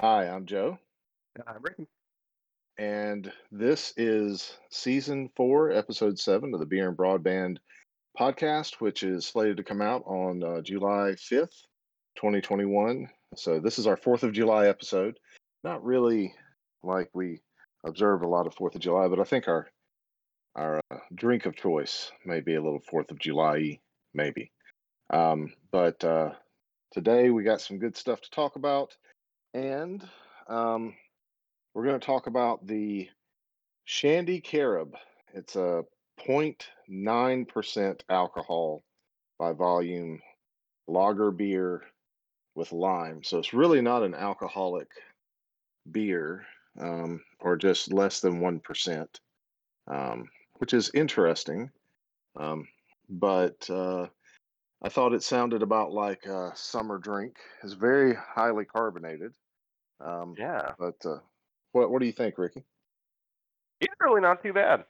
Hi, I'm Joe, And I'm Ricky. and this is season four, episode seven of the Beer and Broadband podcast, which is slated to come out on uh, July 5th, 2021. So, this is our 4th of July episode. Not really like we observe a lot of 4th of July, but I think our our uh, drink of choice may be a little 4th of July maybe. Um, but uh, today we got some good stuff to talk about, and um, we're going to talk about the Shandy Carib. It's a 0.9% alcohol by volume lager beer with lime. So it's really not an alcoholic beer um, or just less than 1%, um, which is interesting. Um, but uh, I thought it sounded about like a summer drink. It's very highly carbonated. Um, Yeah, but uh, what what do you think, Ricky? it's really not too bad.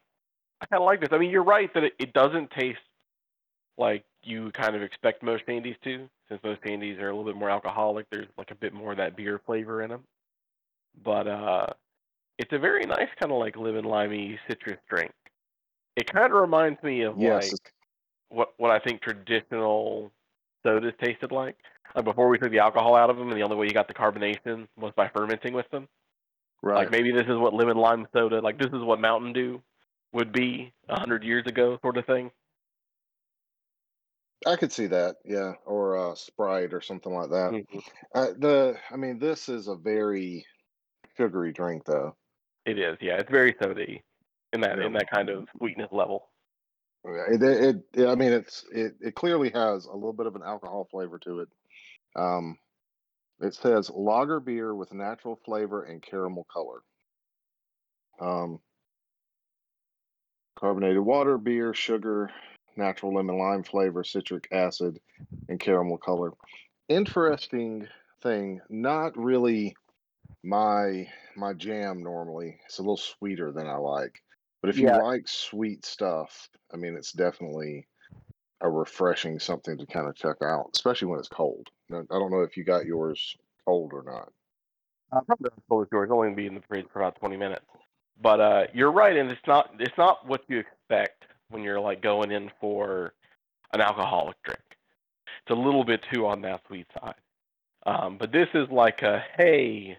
I kind of like this. I mean, you're right that it, it doesn't taste like you kind of expect most shandies to, since most shandies are a little bit more alcoholic. There's like a bit more of that beer flavor in them. But uh, it's a very nice kind of like lemon limey citrus drink. It kind of reminds me of Yes, like what what I think traditional sodas tasted like. Like before we took the alcohol out of them, and the only way you got the carbonation was by fermenting with them. right. Like maybe this is what lemon lime soda, like this is what Mountain Dew would be a hundred years ago, sort of thing. I could see that, yeah, or uh, Sprite or something like that. Mhm. Uh, the, I mean, this is a very sugary drink, though. It is, yeah. It's very soda-y in that Yeah. in that kind of sweetness level. Yeah, It, it, it, I mean, it's it, it clearly has a little bit of an alcohol flavor to it. Um, it says lager beer with natural flavor and caramel color. Um, carbonated water, beer, sugar, natural lemon lime flavor, citric acid, and caramel color. Interesting thing, not really my my jam normally. It's a little sweeter than I like. But if Yeah. you like sweet stuff, I mean it's definitely a refreshing something to kind of check out, especially when it's cold. I don't know if you got yours cold or not. Uh, probably not full of yours. Only be in the fridge for about twenty minutes. But uh, you're right, and it's not it's not what you expect when you're like going in for an alcoholic drink. It's a little bit too on that sweet side. Um, but this is like a hey,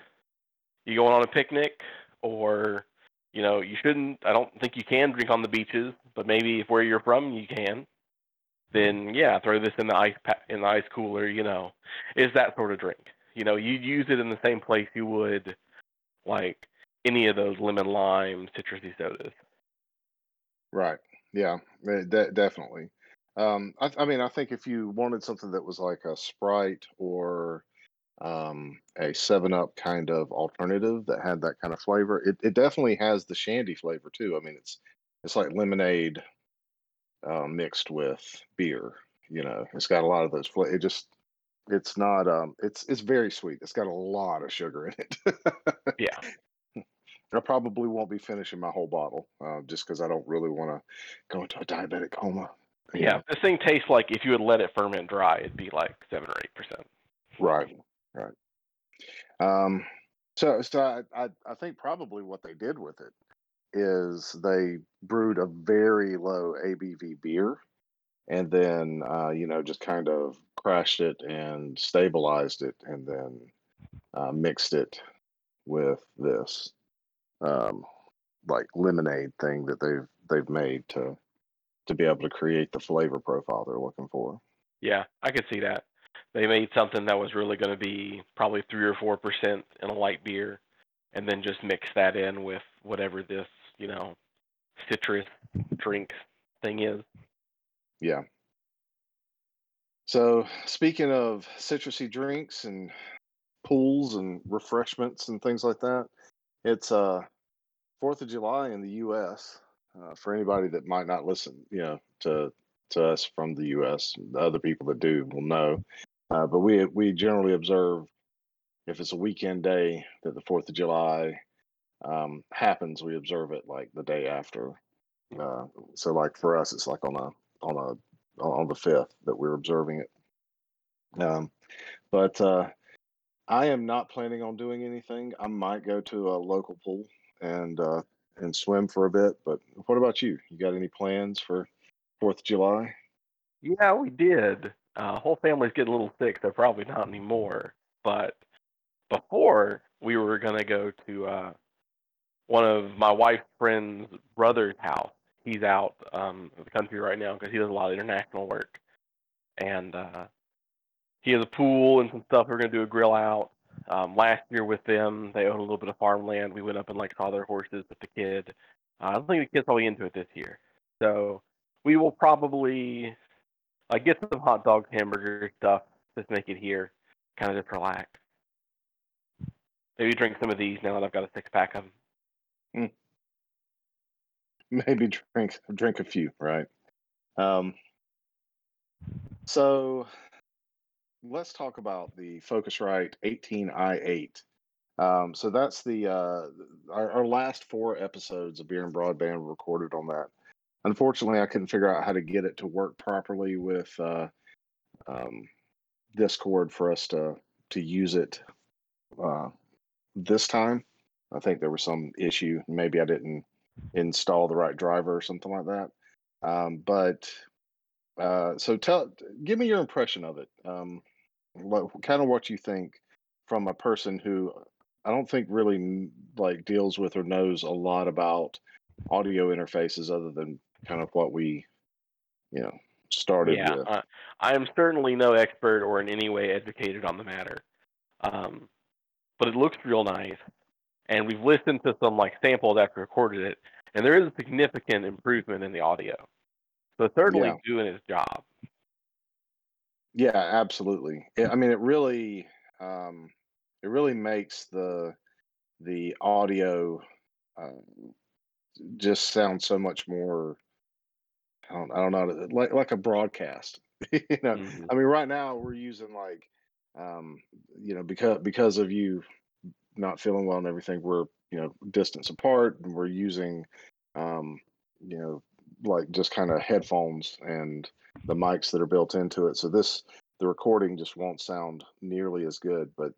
you going on a picnic, or you know you shouldn't. I don't think you can drink on the beaches, but maybe if where you're from you can. Then yeah, throw this in the ice in the ice cooler. You know, is that sort of drink. You know, you'd use it in the same place you would like any of those lemon lime citrusy sodas. Right. Yeah, eh, de- definitely. Um, I, I mean, I think if you wanted something that was like a Sprite or um, a Seven Up kind of alternative that had that kind of flavor, it, it definitely has the shandy flavor too. I mean, it's it's like lemonade uh, mixed with beer. You know, it's got a lot of those. Fla- it just it's not um it's it's very sweet. It's got a lot of sugar in it. Yeah, I probably won't be finishing my whole bottle uh, just because I don't really want to go into a diabetic coma. yeah. know. This thing tastes like if you would let it ferment dry, it'd be like seven or eight percent. Right. Right. Um, so so I, I I think probably what they did with it is they brewed a very low ABV beer and then uh, you know just kind of crashed it and stabilized it and then uh, mixed it with this um, like lemonade thing that they've they've made to to be able to create the flavor profile they're looking for. Yeah, I could see that. They made something that was really going to be probably three or four percent in a light beer, and then just mix that in with whatever this you know citrus drink thing is. Yeah. So speaking of citrusy drinks and pools and refreshments and things like that, it's uh Fourth of July in the U.S. Uh, for anybody that might not listen, you know, to to us from the U.S. The other people that do will know. Uh, but we we generally observe if it's a weekend day that the Fourth of July um, happens, we observe it like the day after. Uh, so like for us, it's like on a on a on the fifth that we're observing it. Um, but uh, I am not planning on doing anything. I might go to a local pool and uh, and swim for a bit. But what about you? You got any plans for Fourth of July? Yeah, we did. Uh, whole family's getting a little sick. They're probably not anymore. But before we were gonna go to uh, one of my wife's friend's brother's house. He's out um, of the country right now because he does a lot of international work, and uh, he has a pool and some stuff. We're gonna do a grill out. Um, last year with them, they own a little bit of farmland. We went up and like saw their horses with the kid. Uh, I don't think the kid's probably into it this year, so we will probably like get some hot dogs, hamburger stuff, just make it here, kind of just relax. Maybe drink some of these now that I've got a six pack of them. Maybe drink drink a few, right? Um, so let's talk about the Focusrite 18i8. Um, so that's the uh, our, our last four episodes of Beer and Broadband recorded on that. Unfortunately, I couldn't figure out how to get it to work properly with uh, um, Discord for us to to use it uh, this time. I think there was some issue. Maybe I didn't install the right driver or something like that. Um, but uh, so tell, give me your impression of it. Um, what, kind of what you think from a person who I don't think really like deals with or knows a lot about audio interfaces other than kind of what we, you know, started Yeah, with. uh, I am certainly no expert or in any way educated on the matter, um, but it looks real nice. And we've listened to some like samples after recorded it, and there is a significant improvement in the audio. So thirdly, Yeah. doing its job. Yeah, absolutely. It, I mean, it really, um, it really makes the the audio um, just sound so much more. I don't, I don't know, like like a broadcast. you know, Mhm. I mean, right now we're using like, um, you know, because because of you not feeling well and everything, we're you know distance apart, and we're using, um, you know, like just kind of headphones and the mics that are built into it. So this the recording just won't sound nearly as good, but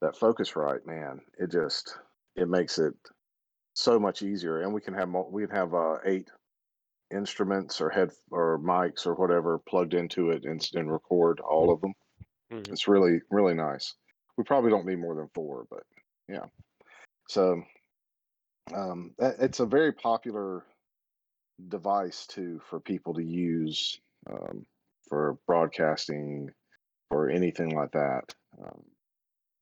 that Focusrite, man, it just it makes it so much easier, and we can have we can have uh, eight instruments or head or mics or whatever plugged into it and, and record all of them. Mhm. It's really really nice. We probably don't need more than four, but yeah. So um, it's a very popular device too for people to use um, for broadcasting or anything like that. Um,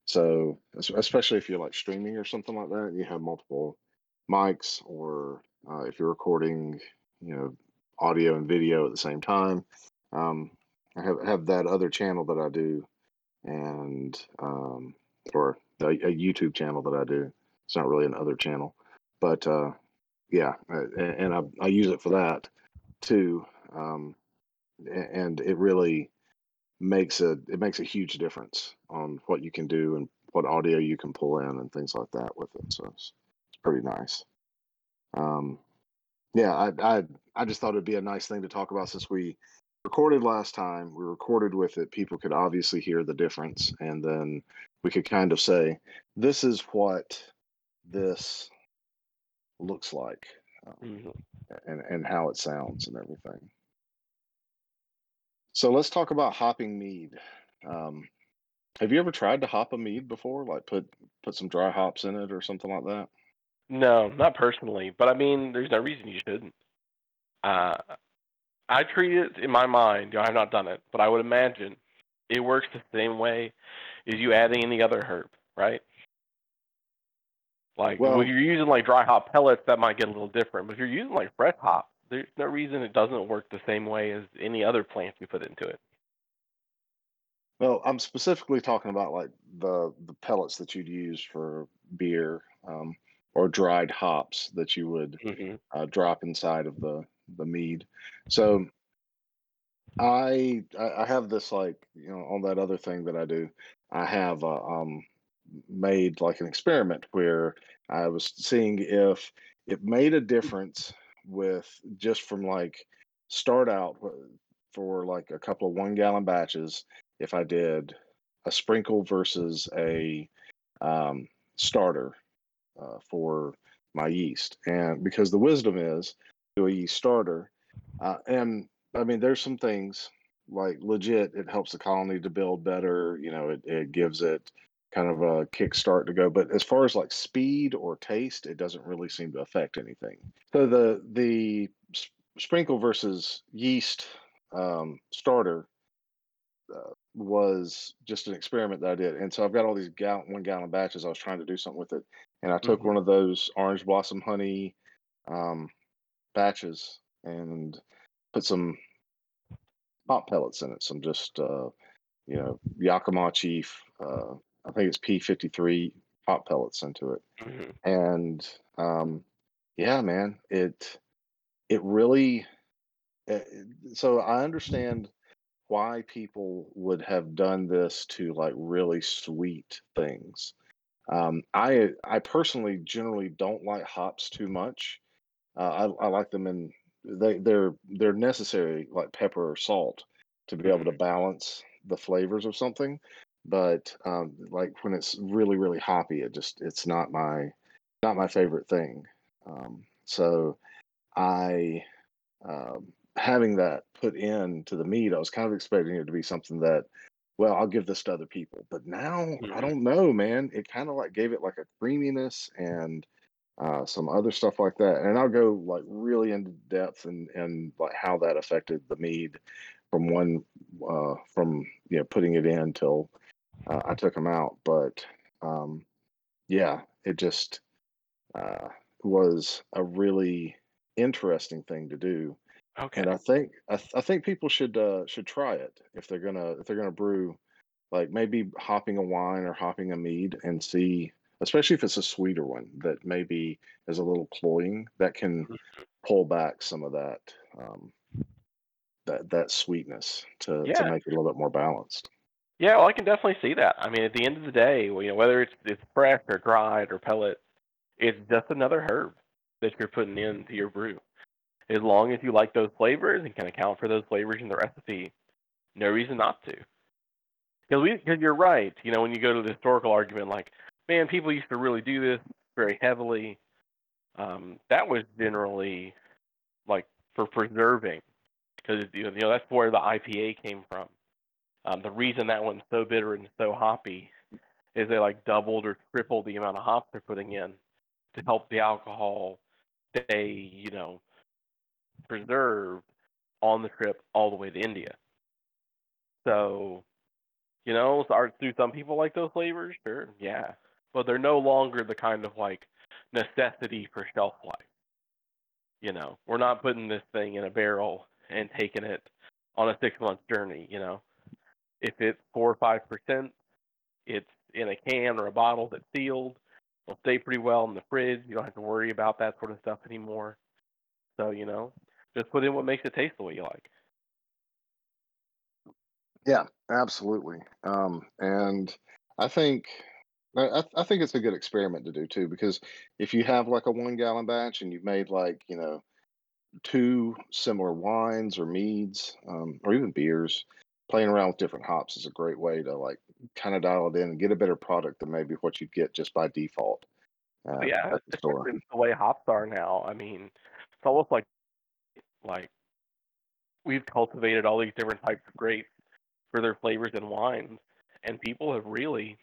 so especially if you're like streaming or something like that, you have multiple mics, or uh, if you're recording, you know, audio and video at the same time. Um, I have have that other channel that I do, and um, or a, a YouTube channel that I do. It's not really another channel, but uh, yeah, uh, and I I use it for that too, um, and it really makes a it makes a huge difference on what you can do and what audio you can pull in and things like that with it. So it's, it's pretty nice. Um, yeah, I, I I just thought it'd be a nice thing to talk about since we recorded last time. We recorded with it. People could obviously hear the difference, and then we could kind of say, "This is what this looks like." Um, Mhm. and and how it sounds and everything. So let's talk about hopping mead. Um, have you ever tried to hop a mead before? Like put put some dry hops in it or something like that? No, not personally, but I mean, there's no reason you shouldn't. Uh, I treat it in my mind. You know, I've not done it, but I would imagine it works the same way as you adding any other herb, right? Like Well- when you're using like dry hop pellets, that might get a little different. But if you're using like fresh hop, there's no reason it doesn't work the same way as any other plant you put into it. Well, I'm specifically talking about like the the pellets that you'd use for beer, um, or dried hops that you would hmm uh, drop inside of the the mead. So I I have this like you know on that other thing that I do. I have uh, um made like an experiment where I was seeing if it made a difference with just from like start out for like a couple of one gallon batches if I did a sprinkle versus a um, starter uh, for my yeast, and because the wisdom is do a yeast starter, uh, and I mean there's some things like legit it helps the colony to build better. You know, it, it gives it kind of a kickstart to go. But as far as like speed or taste, it doesn't really seem to affect anything. So the the sprinkle versus yeast um, starter uh, was just an experiment that I did, and so I've got all these gallon, one gallon batches. I was trying to do something with it, and I took mm-hmm. one of those orange blossom honey um, batches and put some hop pellets in it. Some just uh, you know Yakima Chief. Uh, I think it's P53 hop pellets into it, mm-hmm. and um, yeah, man, it it really. It, eh, so I understand why people would have done this to like really sweet things. Um, I I personally generally don't like hops too much. Uh, I, I like them in they they're they're necessary like pepper or salt to be able to mm-hmm. balance the flavors of something. But um, like when it's really really hoppy, it just it's not my not my favorite thing. Um, so I um, having that put into the mead, I was kind of expecting it to be something that, well, I'll give this to other people. But now mm-hmm. I don't know, man. It kind of like gave it like a creaminess and uh, some other stuff like that. And I'll go like really into depth and and like how that affected the mead from one uh, from you know putting it in till uh, I took them out. But um, yeah, it just uh, was a really interesting thing to do Okay. And I think I, th- I think people should uh, should try it if they're gonna if they're gonna brew, like maybe hopping a wine or hopping a mead and see, especially if it's a sweeter one that maybe is a little cloying, that can mm-hmm. pull back some of that um, that that sweetness to to make it a little bit more balanced. Yeah, well, I can definitely see that. I mean, at the end of the day, you know, whether it's it's fresh or dried or pellet, it's just another herb that you're putting into your brew as long as you like those flavors and can account for those flavors in the recipe, no reason not to. Because we, because you're right. You know, when you go to the historical argument, like, man, people used to really do this very heavily. Um, that was generally like for preserving, because you know that's where the IPA came from. Um, the reason that one's so bitter and so hoppy is they like doubled or tripled the amount of hops they're putting in to help the alcohol stay, you know, preserved on the trip all the way to India. So, you know, are do some people like those flavors? Sure, yeah, but they're no longer the kind of like necessity for shelf life. You know, we're not putting this thing in a barrel and taking it on a six month journey. You know, if it's four or five percent, it's in a can or a bottle that's sealed. It'll stay pretty well in the fridge. You don't have to worry about that sort of stuff anymore. So you know, just put in what makes it taste the way you like. Yeah, absolutely. Um, and I think I, I think it's a good experiment to do too because if you have like a one gallon batch and you've made like you know two similar wines or meads um, or even beers, playing around with different hops is a great way to like kind of dial it in and get a better product than maybe what you'd get just by default. Uh, yeah, the, the way hops are now. I mean, it's almost like like we've cultivated all these different types of grapes for their flavors and wines, and people have really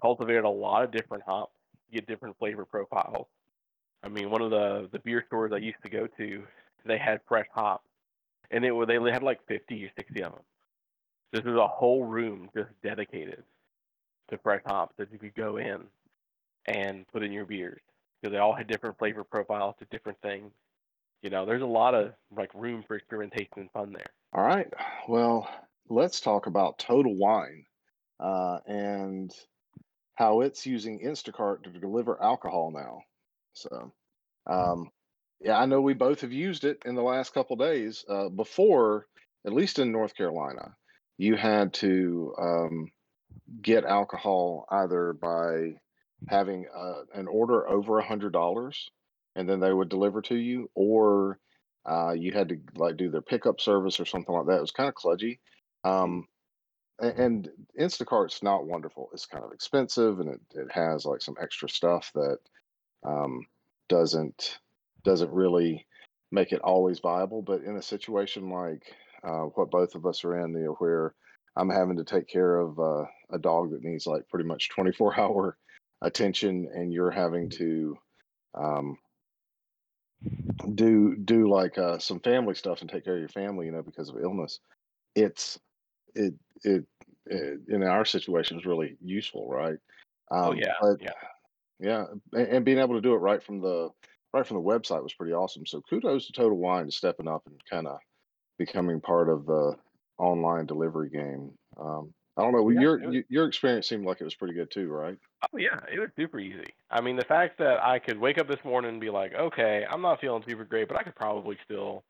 cultivated a lot of different hops, get different flavor profiles. I mean, one of the the beer stores I used to go to, they had fresh hops, and it they had like fifty or sixty of them. This is a whole room just dedicated to fresh hops that you could go in and put in your beers because they all had different flavor profiles to different things you know, there's a lot of like room for experimentation and fun there. All right. Well, let's talk about Total Wine uh, and how it's using Instacart to deliver alcohol now. So, um, yeah, I know we both have used it in the last couple days. Uh, before, at least in North Carolina, you had to um, get alcohol either by having uh, an order over a hundred dollars and then they would deliver to you, or uh, you had to like do their pickup service or something like that. It was kind of kludgy. Um, and Instacart's not wonderful. It's kind of expensive, and it, it has like some extra stuff that um, doesn't doesn't really make it always viable. But in a situation like uh, what both of us are in, you know, where I'm having to take care of uh, a dog that needs like pretty much 24 hour attention, and you're having to um, do do like uh, some family stuff and take care of your family, you know, because of illness. It's it it, it in our situation is really useful, right? Oh Um, yeah, but yeah. yeah, and, and being able to do it right from the right from the website was pretty awesome. So kudos to Total Wine to stepping up and kind of becoming part of the online delivery game. Um, I don't know. well, Yeah, Your it was your experience seemed like it was pretty good too, right? oh yeah, it was super easy. I mean, the fact that I could wake up this morning and be like, okay, I'm not feeling super great, but I could probably still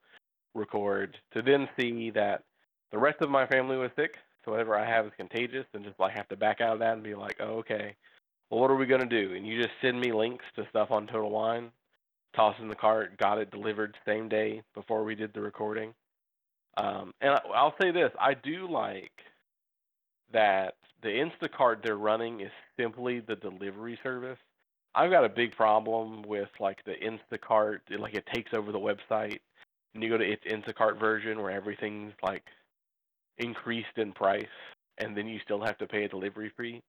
record. To then see that the rest of my family was sick, so whatever I have is contagious, and just like have to back out of that and be like, oh okay, well what are we gonna do? And you just send me links to stuff on Total Wine, toss in the cart, got it delivered same day before we did the recording. Um, and I, I'll say this: I do like that the Instacart they're running is simply the delivery service. I've got a big problem with like the Instacart, like it takes over the website, and you go to its Instacart version where everything's like increased in price, and then you still have to pay a delivery fee.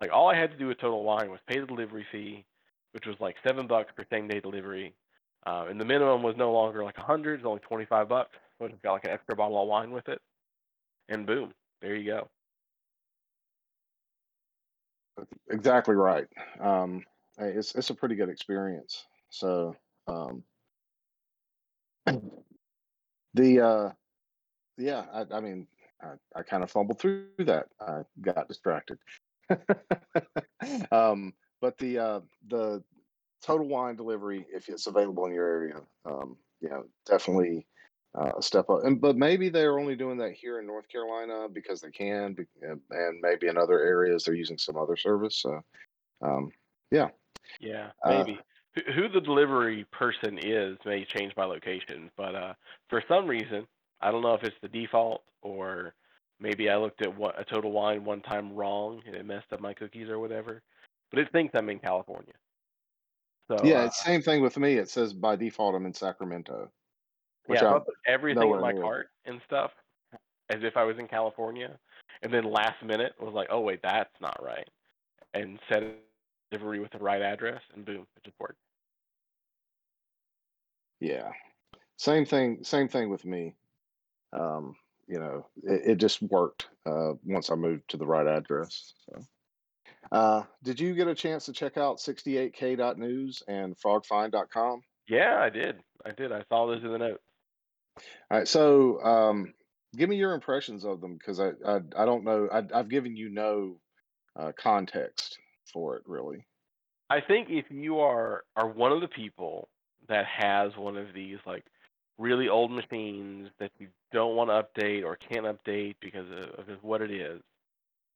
Like all I had to do with Total Wine was pay the delivery fee, which was like seven bucks for same day delivery, uh, and the minimum was no longer like a hundred, it's only twenty five bucks. So I just got like an extra bottle of wine with it, and boom, there you go. Exactly right. Um, it's it's a pretty good experience. So um, the uh, yeah, I, I mean, I, I kind of fumbled through that. I got distracted. um, but the uh, the total wine delivery, if it's available in your area, um, you know, definitely uh, a step up. And but maybe they're only doing that here in North Carolina because they can, and maybe in other areas they're using some other service. So um, yeah, Yeah, uh, maybe. Who who the delivery person is may change by location, but uh, for some reason, I don't know if it's the default or maybe I looked at what a total wine one time wrong and it messed up my cookies or whatever. But it thinks I'm in California. So yeah. uh, same thing with me. It says by default I'm in Sacramento, which yeah, I put everything in my near. cart and stuff as if I was in California, and then last minute was like, oh wait, that's not right, and set delivery with the right address, and boom, it just worked. Yeah, same thing. Same thing with me. Um, you know, it, it just worked uh, once I moved to the right address. So. Uh, did you get a chance to check out 68k.news and frogfind.com? Yeah, I did. I did. I saw those in the notes. All right, so um, give me your impressions of them because I, I I don't know. I, I've given you no uh, context for it really. I think if you are are one of the people that has one of these like really old machines that you don't want to update or can't update because of, of what it is,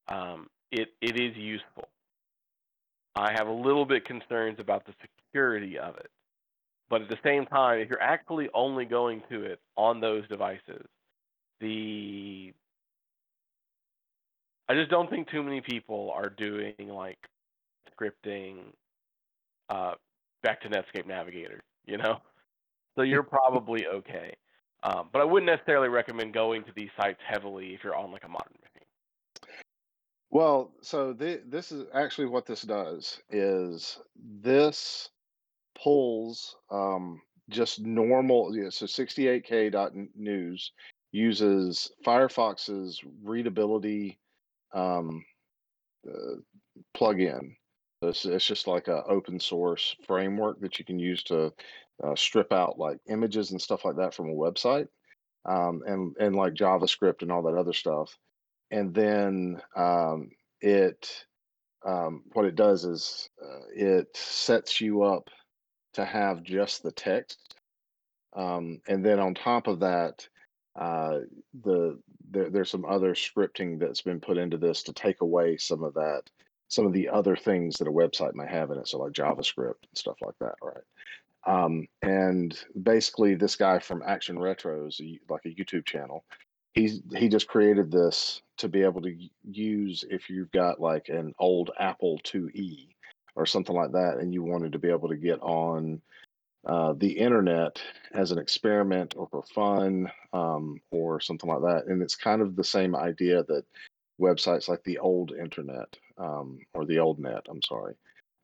um, it it is useful. I have a little bit concerns about the security of it, but at the same time, if you're actually only going to it on those devices, the I just don't think too many people are doing like scripting uh, back to Netscape Navigator, you know? So you're probably okay. Um, but I wouldn't necessarily recommend going to these sites heavily if you're on like a modern machine. Well, so thi- this is actually what this does is this pulls um, just normal. Yeah, so 68k.news uses Firefox's readability um, uh, plugin. It's, it's just like an open source framework that you can use to uh, strip out like images and stuff like that from a website, um, and and like JavaScript and all that other stuff. And then um, it um, what it does is uh, it sets you up to have just the text, um, and then on top of that, uh, the there, there's some other scripting that's been put into this to take away some of that, some of the other things that a website may have in it, so like JavaScript and stuff like that, right? Um, and basically, this guy from Action Retros, like a YouTube channel, he's he just created this to be able to use if you've got like an old Apple IIe or something like that, and you wanted to be able to get on uh, the internet as an experiment or for fun um, or something like that. And it's kind of the same idea that websites like the old internet um, or the old net, I'm sorry,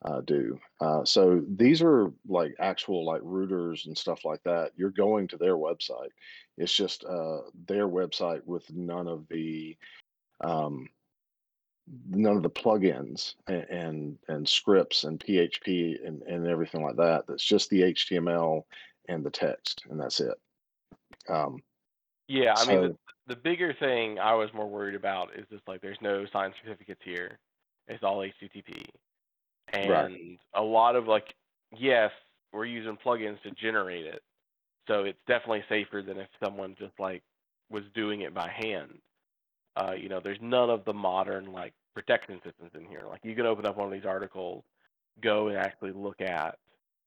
uh, do. Uh, so these are like actual like routers and stuff like that. You're going to their website. It's just uh, their website with none of the um, none of the plugins and, and, and scripts and PHP and, and everything like that. That's just the HTML and the text, and that's it. Um, yeah, I so, mean, the, the bigger thing I was more worried about is just like there's no signed certificates here. It's all HTTP, and right. a lot of like, yes, we're using plugins to generate it, so it's definitely safer than if someone just like was doing it by hand. Uh, you know, there's none of the modern like protection systems in here. Like you can open up one of these articles, go and actually look at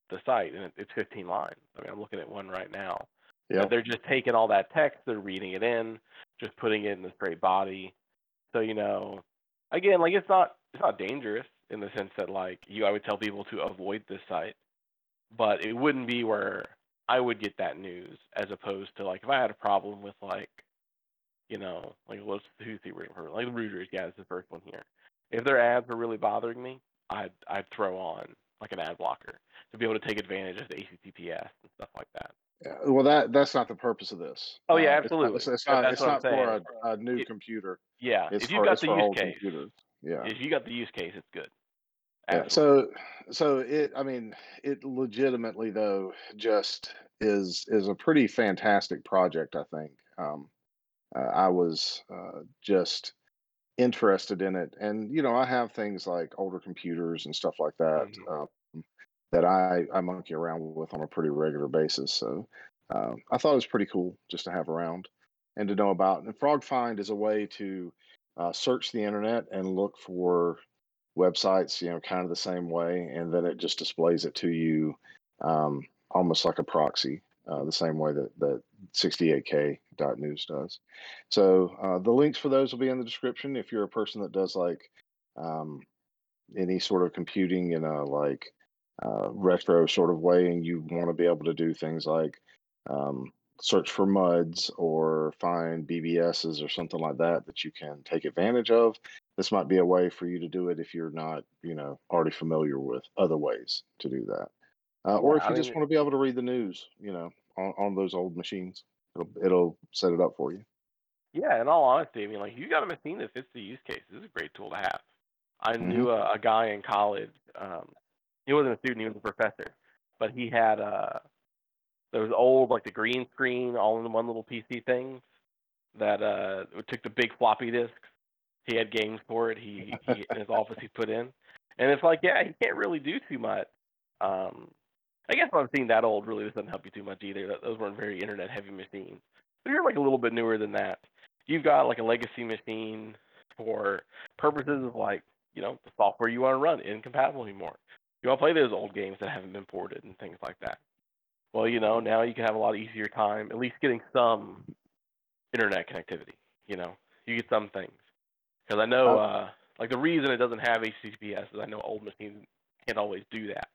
the site, and it's 15 lines. I mean, I'm looking at one right now. Yeah. They're just taking all that text, they're reading it in, just putting it in the straight body. So you know, again, like it's not it's not dangerous in the sense that like you, I would tell people to avoid this site, but it wouldn't be where I would get that news as opposed to like if I had a problem with like you know, like let's who's the for like the Reuters, yeah, it's the first one here. If their ads were really bothering me, I'd I'd throw on like an ad blocker to be able to take advantage of the HTTPS and stuff like that. Yeah, well, that that's not the purpose of this. Oh yeah, absolutely. It's not. It's not, it's not for a, a, new it, computer. Yeah, it's if you've got the use case, computers. Yeah, if you got the use case, it's good. Yeah. So, so it. I mean, it legitimately though just is is a pretty fantastic project. I think. Um, uh, I was uh, just interested in it, and you know, I have things like older computers and stuff like that mm-hmm. um, that I I monkey around with on a pretty regular basis. So uh, I thought it was pretty cool just to have around and to know about. And Frog Find is a way to uh, search the internet and look for websites, you know, kind of the same way, and then it just displays it to you um, almost like a proxy uh, the same way that, that 68k.news does. So uh, the links for those will be in the description. If you're a person that does like um, any sort of computing in a like uh, retro sort of way, and you want to be able to do things like um, search for MUDs or find BBSs or something like that that you can take advantage of. This might be a way for you to do it if you're not, you know, already familiar with other ways to do that. Uh, or if you I just mean, want to be able to read the news, you know, on, on those old machines, it'll, it'll set it up for you. Yeah, in all honesty, I mean, like you got a machine that fits the use case. This is a great tool to have. I mm-hmm. knew a, a, guy in college. Um, he wasn't a student; he was a professor, but he had uh, those old like the green screen, all in one little PC things that uh, took the big floppy disks. He had games for it. He, he in his office he put in, and it's like, yeah, he can't really do too much. Um, I guess I'm seeing that old really doesn't help you too much either. Those weren't very internet heavy machines. But you're like a little bit newer than that. You've got like a legacy machine for purposes of like, you know, the software you want to run incompatible anymore. You want to play those old games that haven't been ported and things like that. Well, you know, now you can have a lot easier time at least getting some internet connectivity. You know, you get some things. Because I know, uh, like the reason it doesn't have HTTPS is I know old machines can't always do that.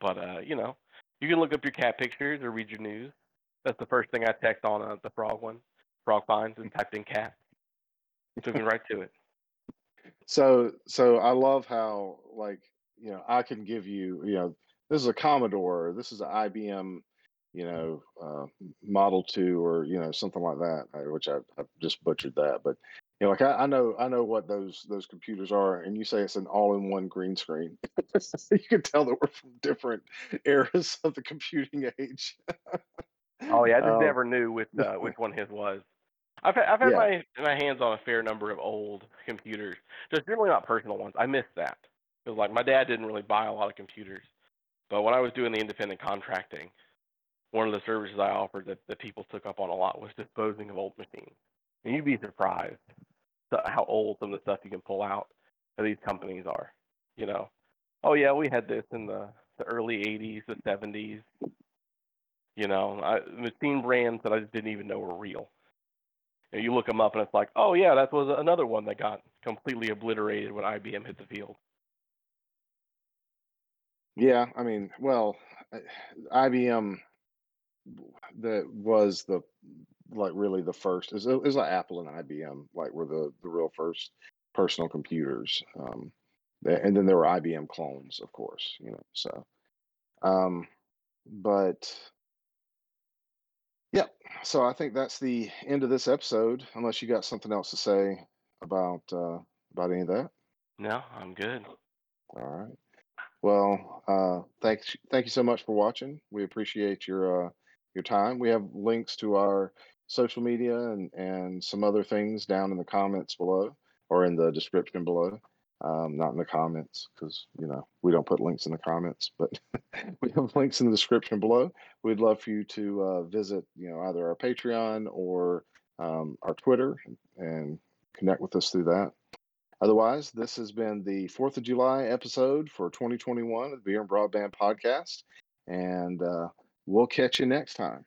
But uh, you know, you can look up your cat pictures or read your news. That's the first thing I checked on uh, the frog one, frog finds, and typed in cat. It took me right to it. So, so I love how like you know I can give you you know this is a Commodore, this is an IBM, you know, uh, Model Two or you know something like that, which I, I just butchered that, but you know, like I, I, know I know what those those computers are, and you say it's an all-in-one green screen. you can tell that we're from different eras of the computing age. oh yeah, I just um, never knew which uh, which one his was. I've had, I've had yeah. my my hands on a fair number of old computers, just generally not personal ones. I miss that because like my dad didn't really buy a lot of computers, but when I was doing the independent contracting, one of the services I offered that, that people took up on a lot was disposing of old machines. And you'd be surprised how old some of the stuff you can pull out of these companies are. You know, oh yeah, we had this in the, the early '80s, the '70s. You know, I, machine brands that I just didn't even know were real. Know, you look them up and it's like, oh yeah, that was another one that got completely obliterated when IBM hit the field. Yeah, I mean, well, IBM that was the like really the first is it was like Apple and IBM like were the the real first personal computers. Um, and then there were IBM clones, of course, you know. So, um, but yeah, so I think that's the end of this episode. Unless you got something else to say about uh, about any of that. No, I'm good. All right. Well, uh, thanks, thank you so much for watching. We appreciate your uh, your time. We have links to our social media and and some other things down in the comments below or in the description below. Um, not in the comments because you know we don't put links in the comments, but we have links in the description below. We'd love for you to uh, visit, you know, either our Patreon or um, our Twitter and connect with us through that. Otherwise, this has been the 4th of July episode for 2021 of the Beer and Broadband podcast. And uh, we'll catch you next time.